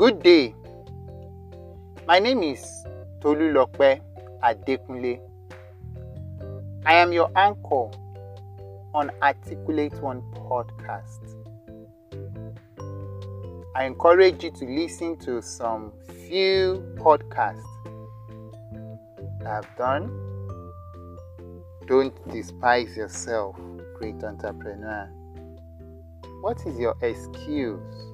Good day. My name is Tolulope Adekunle. I am your anchor on Articulate One podcast. I encourage you to listen to some few podcasts I've done. Don't despise yourself, great entrepreneur. What is your excuse?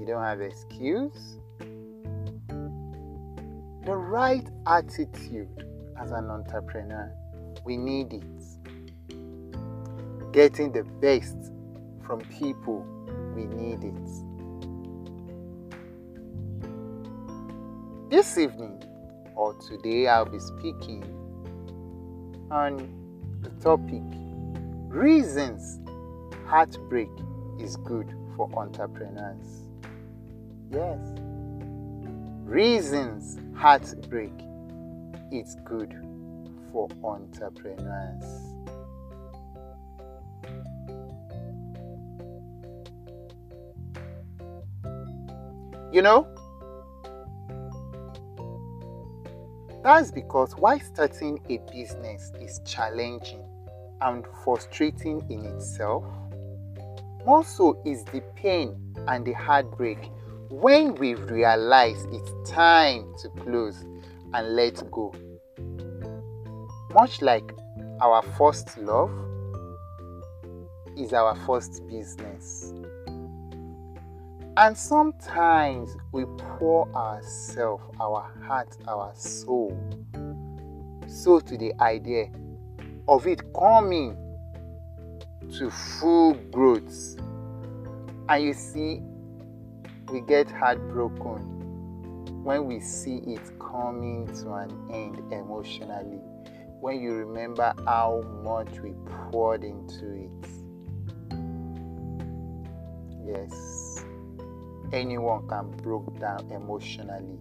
You don't have excuse? The right attitude as an entrepreneur, we need it. Getting the best from people, we need it. This evening or today, I'll be speaking on the topic Reasons Heartbreak is Good for Entrepreneurs. Yes, reasons heartbreak is good for entrepreneurs. You know, that's because why starting a business is challenging and frustrating in itself, more so is the pain and the heartbreak when we realize it's time to close and let go. Much like our first love is our first business. And sometimes we pour ourselves, our heart, our soul, so to the idea of it coming to full growth. And you see, we get heartbroken when we see it coming to an end emotionally. When you remember how much we poured into it. Yes, anyone can break down emotionally.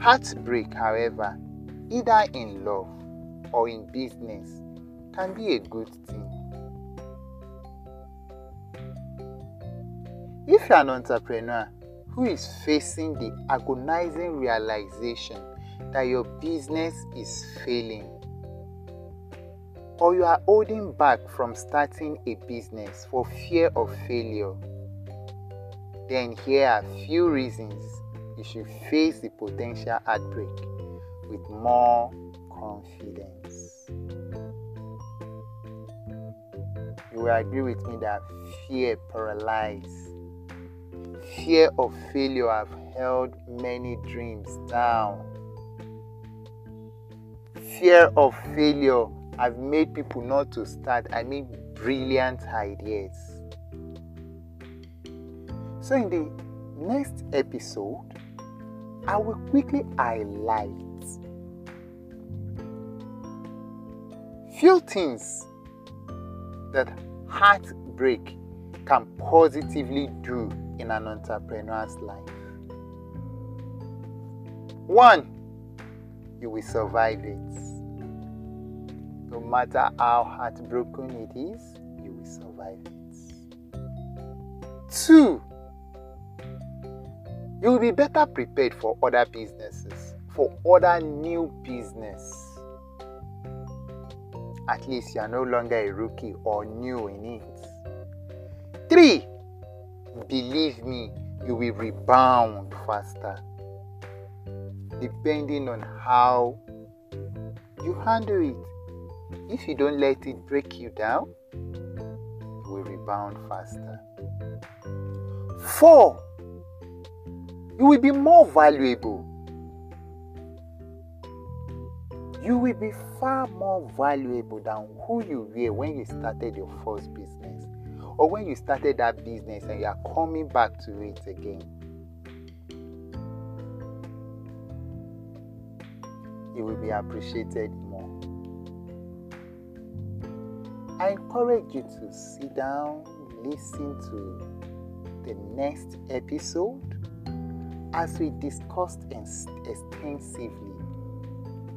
Heartbreak, however, either in love or in business, can be a good thing. If you're an entrepreneur who is facing the agonizing realization that your business is failing, or you are holding back from starting a business for fear of failure, then here are a few reasons you should face the potential outbreak with more confidence. You will agree with me that fear paralyzes fear of failure have held many dreams down. Fear of failure have made people not to start, I mean, brilliant ideas. So, in the next episode, I will quickly highlight few things that heartbreak can positively do in an entrepreneur's life. One, you will survive it. No matter how heartbroken it is, you will survive it. Two, you will be better prepared for other businesses, for other new business. At least you are no longer a rookie or new in it. Three, believe me, you will rebound faster. Depending on how you handle it. If you don't let it break you down, you will rebound faster. Four, you will be more valuable. You will be far more valuable than who you were when you started your first business or when you started that business and you are coming back to it again. You will be appreciated more. I encourage you to sit down, listen to the next episode as we discussed extensively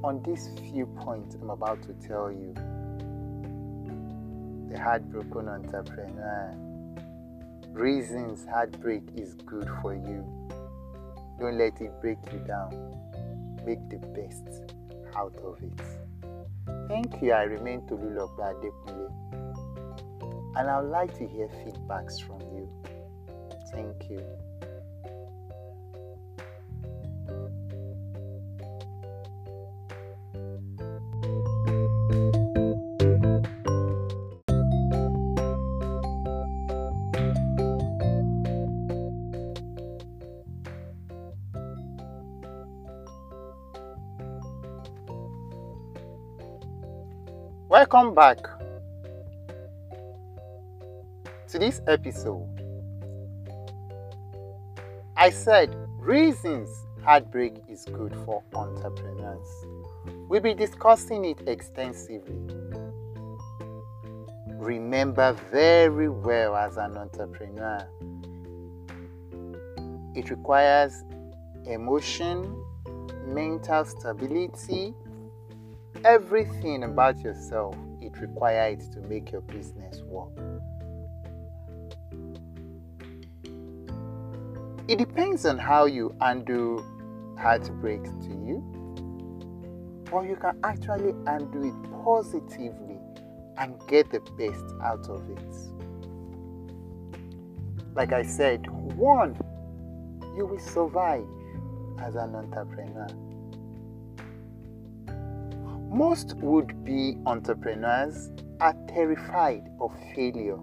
on these few points I'm about to tell you heartbroken entrepreneur, reasons heartbreak is good for you. Don't let it break you down. Make the best out of it. Thank you. I remain Tolulope Adekunle. And I would like to hear feedbacks from you. Thank you. Welcome back to this episode. I said reasons heartbreak is good for entrepreneurs. We'll be discussing it extensively. Remember very well as an entrepreneur, it requires emotion, mental stability, everything about yourself, it requires to make your business work. It depends on how you undo heartbreaks to you, or you can actually undo it positively and get the best out of it. Like I said, one, you will survive as an entrepreneur. Most would be entrepreneurs are terrified of failure.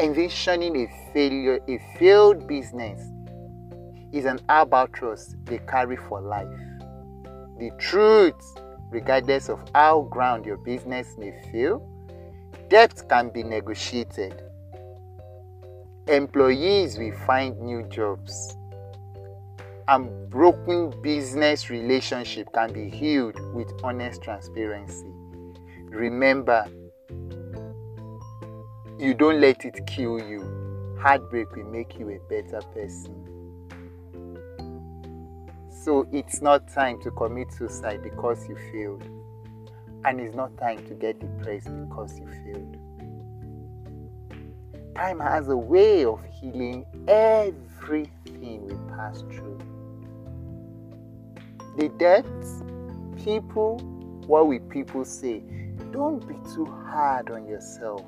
Envisioning a failure, a failed business, is an albatross they carry for life. The truth, regardless of how ground your business may feel, debt can be negotiated. Employees will find new jobs and broken business relationship can be healed with honest transparency. Remember, you don't let it kill you. Heartbreak will make you a better person. So it's not time to commit suicide because you failed. And it's not time to get depressed because you failed. Time has a way of healing everything we pass through the debts, people, what will people say? Don't be too hard on yourself.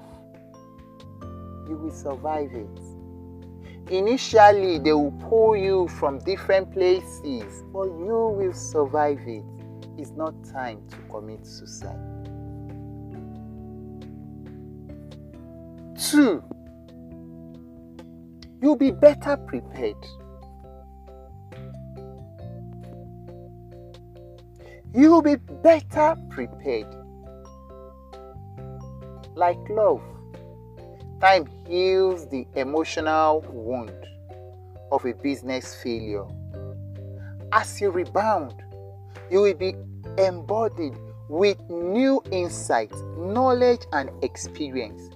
You will survive it. Initially, they will pull you from different places, but you will survive it. It's not time to commit suicide. Two, you'll be better prepared. You will be better prepared. Like love, time heals the emotional wound of a business failure. As you rebound, you will be embodied with new insights, knowledge, and experience.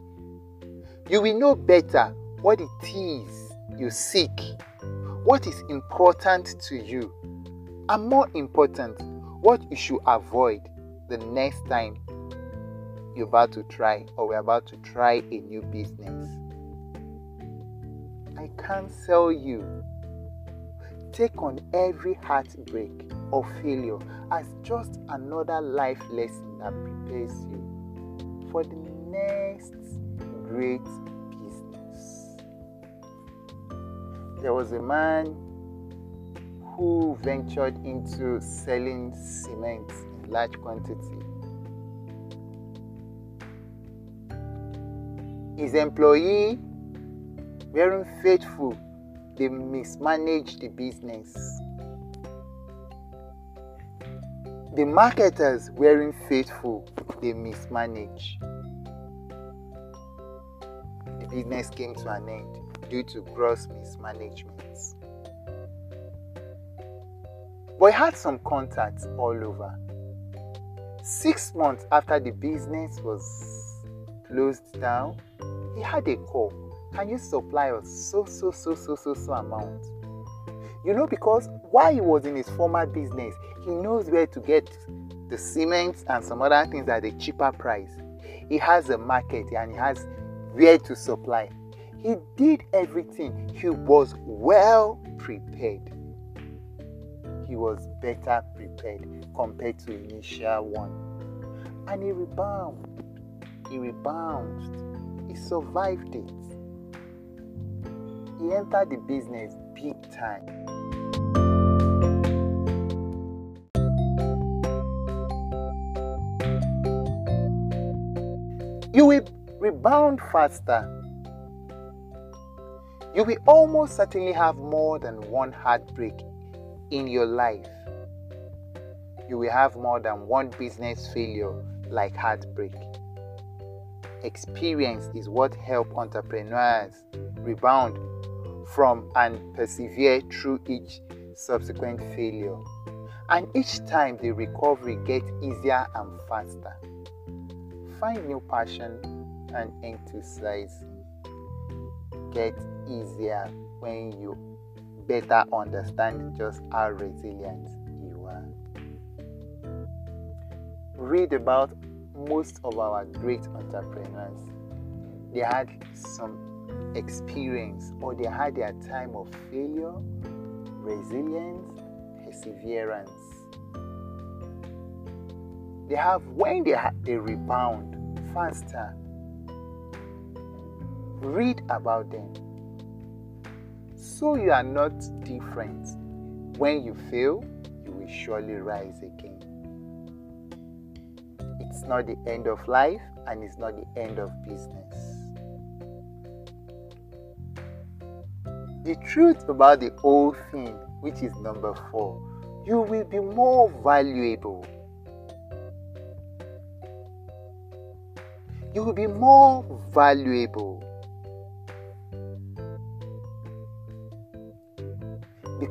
You will know better what it is you seek, what is important to you, and more important, what you should avoid the next time you're about to try or we're about to try a new business. I can't counsel you take on every heartbreak or failure as just another life lesson that prepares you for the next great business. There was a man who ventured into selling cement in large quantity. His employee weren't faithful, they mismanaged the business. The marketers weren't faithful, they mismanaged. The business came to an end due to gross mismanagement. But he had some contacts all over. Six months after the business was closed down, he had a call. Can you supply us so, so, so, so, so, so amount? You know, because while he was in his former business, he knows where to get the cement and some other things at a cheaper price. He has a market and he has where to supply. He did everything. He was well prepared. He was better prepared compared to initial one. And he rebounded. He rebounded. He survived it. He entered the business big time. You will rebound faster. You will almost certainly have more than one heartbreak in your life. You will have more than one business failure like heartbreak. Experience is what helps entrepreneurs rebound from and persevere through each subsequent failure. And each time the recovery gets easier and faster. Find new passion and enthusiasm get easier when you better understand just how resilient you are. Read about most of our great entrepreneurs. They had some experience or they had their time of failure, resilience, perseverance. They have when they, ha- they rebound faster. Read about them so you are not different. When you fail, you will surely rise again. It's not the end of life and it's not the end of business. The truth about the whole thing, which is number four, you will be more valuable. You will be more valuable.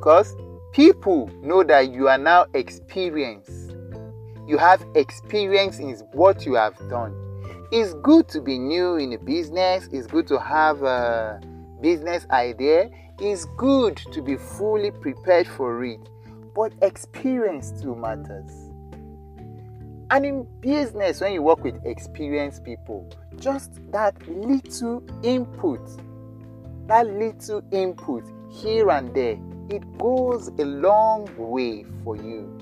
Because people know that you are now experienced. You have experience in what you have done. It's good to be new in a business, it's good to have a business idea, it's good to be fully prepared for it. But experience too matters. And in business, when you work with experienced people, just that little input, that little input here and there it goes a long way for you.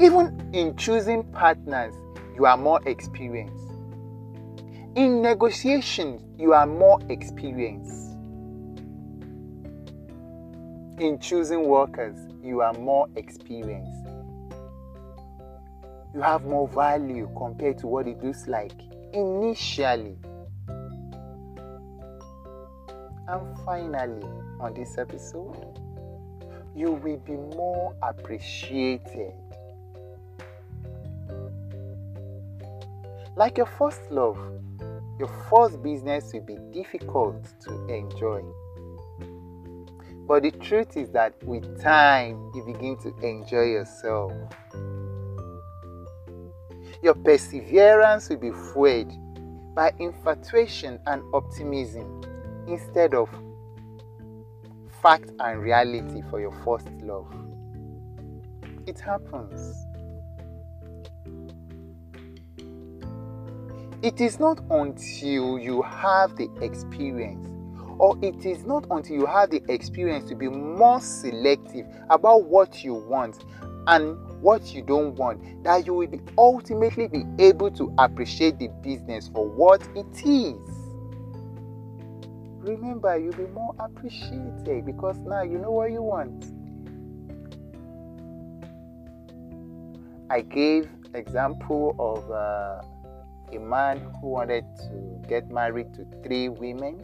Even in choosing partners, you are more experienced. In negotiations, you are more experienced. In choosing workers, you are more experienced. You have more value compared to what it looks like initially. And finally, on this episode, you will be more appreciated. Like your first love, your first business will be difficult to enjoy. But the truth is that with time, you begin to enjoy yourself. Your perseverance will be fueled by infatuation and optimism instead of fact and reality for your first love. It happens. It is not until you have the experience, or it is not until you have the experience to be more selective about what you want and what you don't want that you will be ultimately be able to appreciate the business for what it is. Remember you'll be more appreciated because now you know what you want. I gave example of uh, a man who wanted to get married to three women.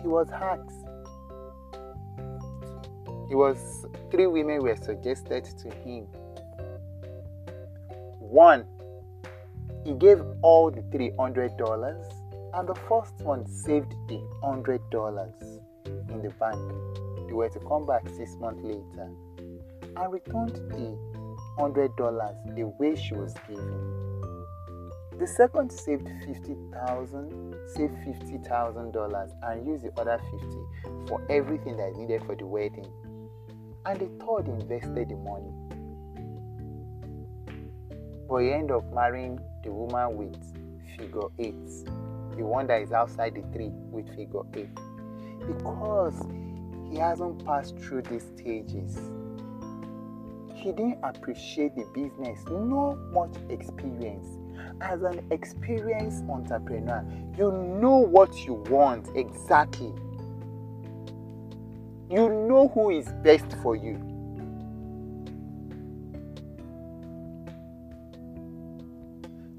He was asked he was three women were suggested to him. One, he gave all the three hundred dollars, and the first one saved the hundred dollars in the bank. They were to come back six months later and returned the hundred dollars the way she was given. The second saved fifty thousand, saved fifty thousand dollars, and used the other fifty for everything that is needed for the wedding and the third invested the money. but he end up marrying the woman with figure eight, the one that is outside the tree with figure eight, because he hasn't passed through these stages. He didn't appreciate the business, no much experience. As an experienced entrepreneur, you know what you want exactly. You know who is best for you.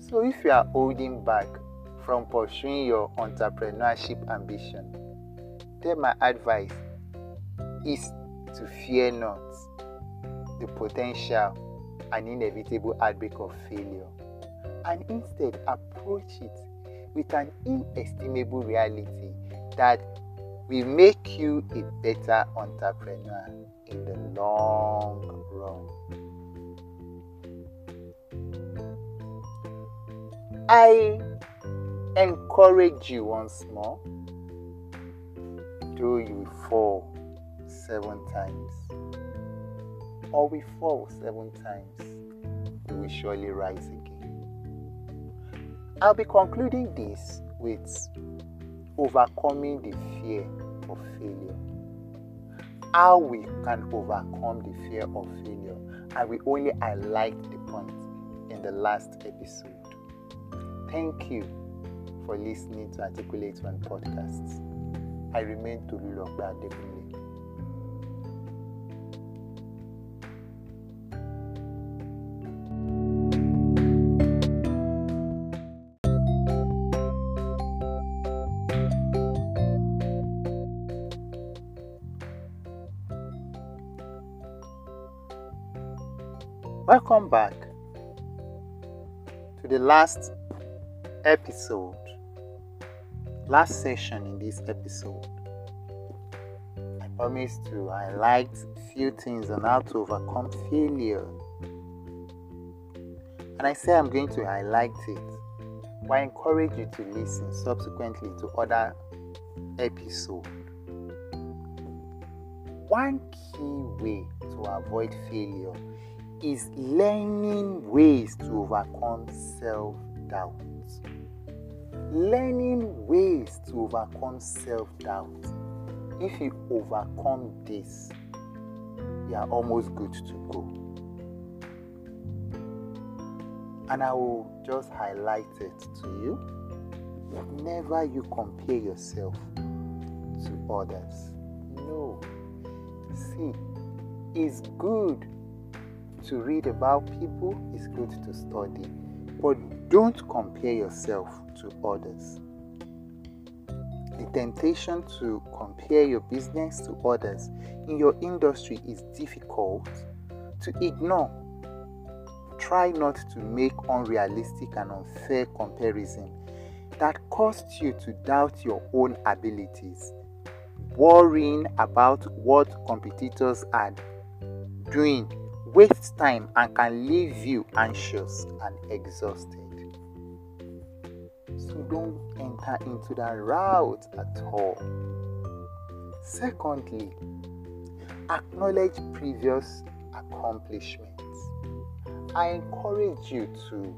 So, if you are holding back from pursuing your entrepreneurship ambition, then my advice is to fear not the potential and inevitable outbreak of failure and instead approach it with an inestimable reality that will make you a better entrepreneur in the long run. I encourage you once more, though you fall seven times, or we fall seven times, we will surely rise again. I'll be concluding this with overcoming the fear of failure. How we can overcome the fear of failure, and we only highlight the point in the last episode. Thank you for listening to Articulate One podcast. I remain Tolulope Adekunle. Welcome back to the last episode, last session in this episode. I promised to highlight a few things on how to overcome failure. And I say I'm going to highlight it. But I encourage you to listen subsequently to other episodes. One key way to avoid failure is learning ways to overcome self doubt. Learning ways to overcome self doubt. If you overcome this, you are almost good to go. And I will just highlight it to you. Never you compare yourself to others. No. See, it's good to read about people, it's good to study, but don't compare yourself to others. The temptation to compare your business to others in your industry is difficult to ignore. Try not to make unrealistic and unfair comparison that costs you to doubt your own abilities, worrying about what competitors are doing waste time and can leave you anxious and exhausted. So don't enter into that route at all. Secondly, acknowledge previous accomplishments. I encourage you to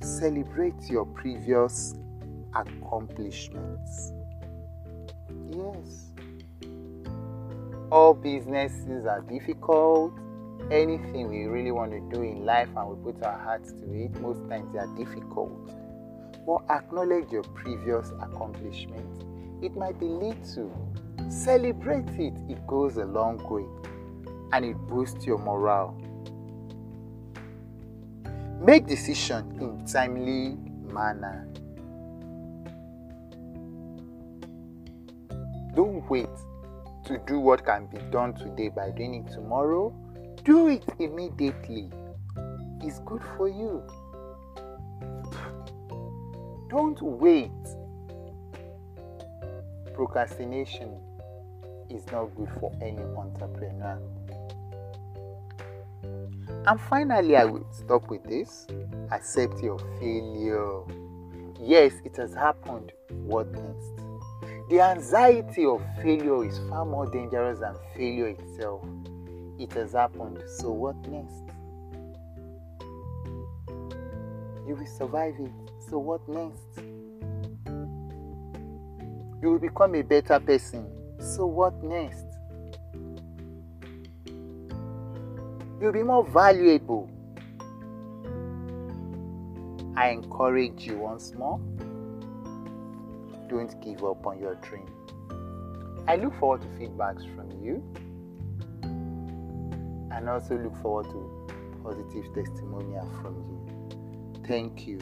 celebrate your previous accomplishments. All businesses are difficult. Anything we really want to do in life and we put our hearts to it, most times they are difficult. But acknowledge your previous accomplishments. It might be little. Celebrate it. It goes a long way and it boosts your morale. Make decision in timely manner. Don't wait to do what can be done today by doing it tomorrow, do it immediately. It's good for you. Don't wait. Procrastination is not good for any entrepreneur. And finally, I will stop with this accept your failure. Yes, it has happened. What next? The anxiety of failure is far more dangerous than failure itself. It has happened, so what next? You will survive it. So, what next? You will become a better person. So, what next? You'll be more valuable. I encourage you once more don't give up on your dream. I look forward to feedbacks from you and also look forward to positive testimonial from you. Thank you.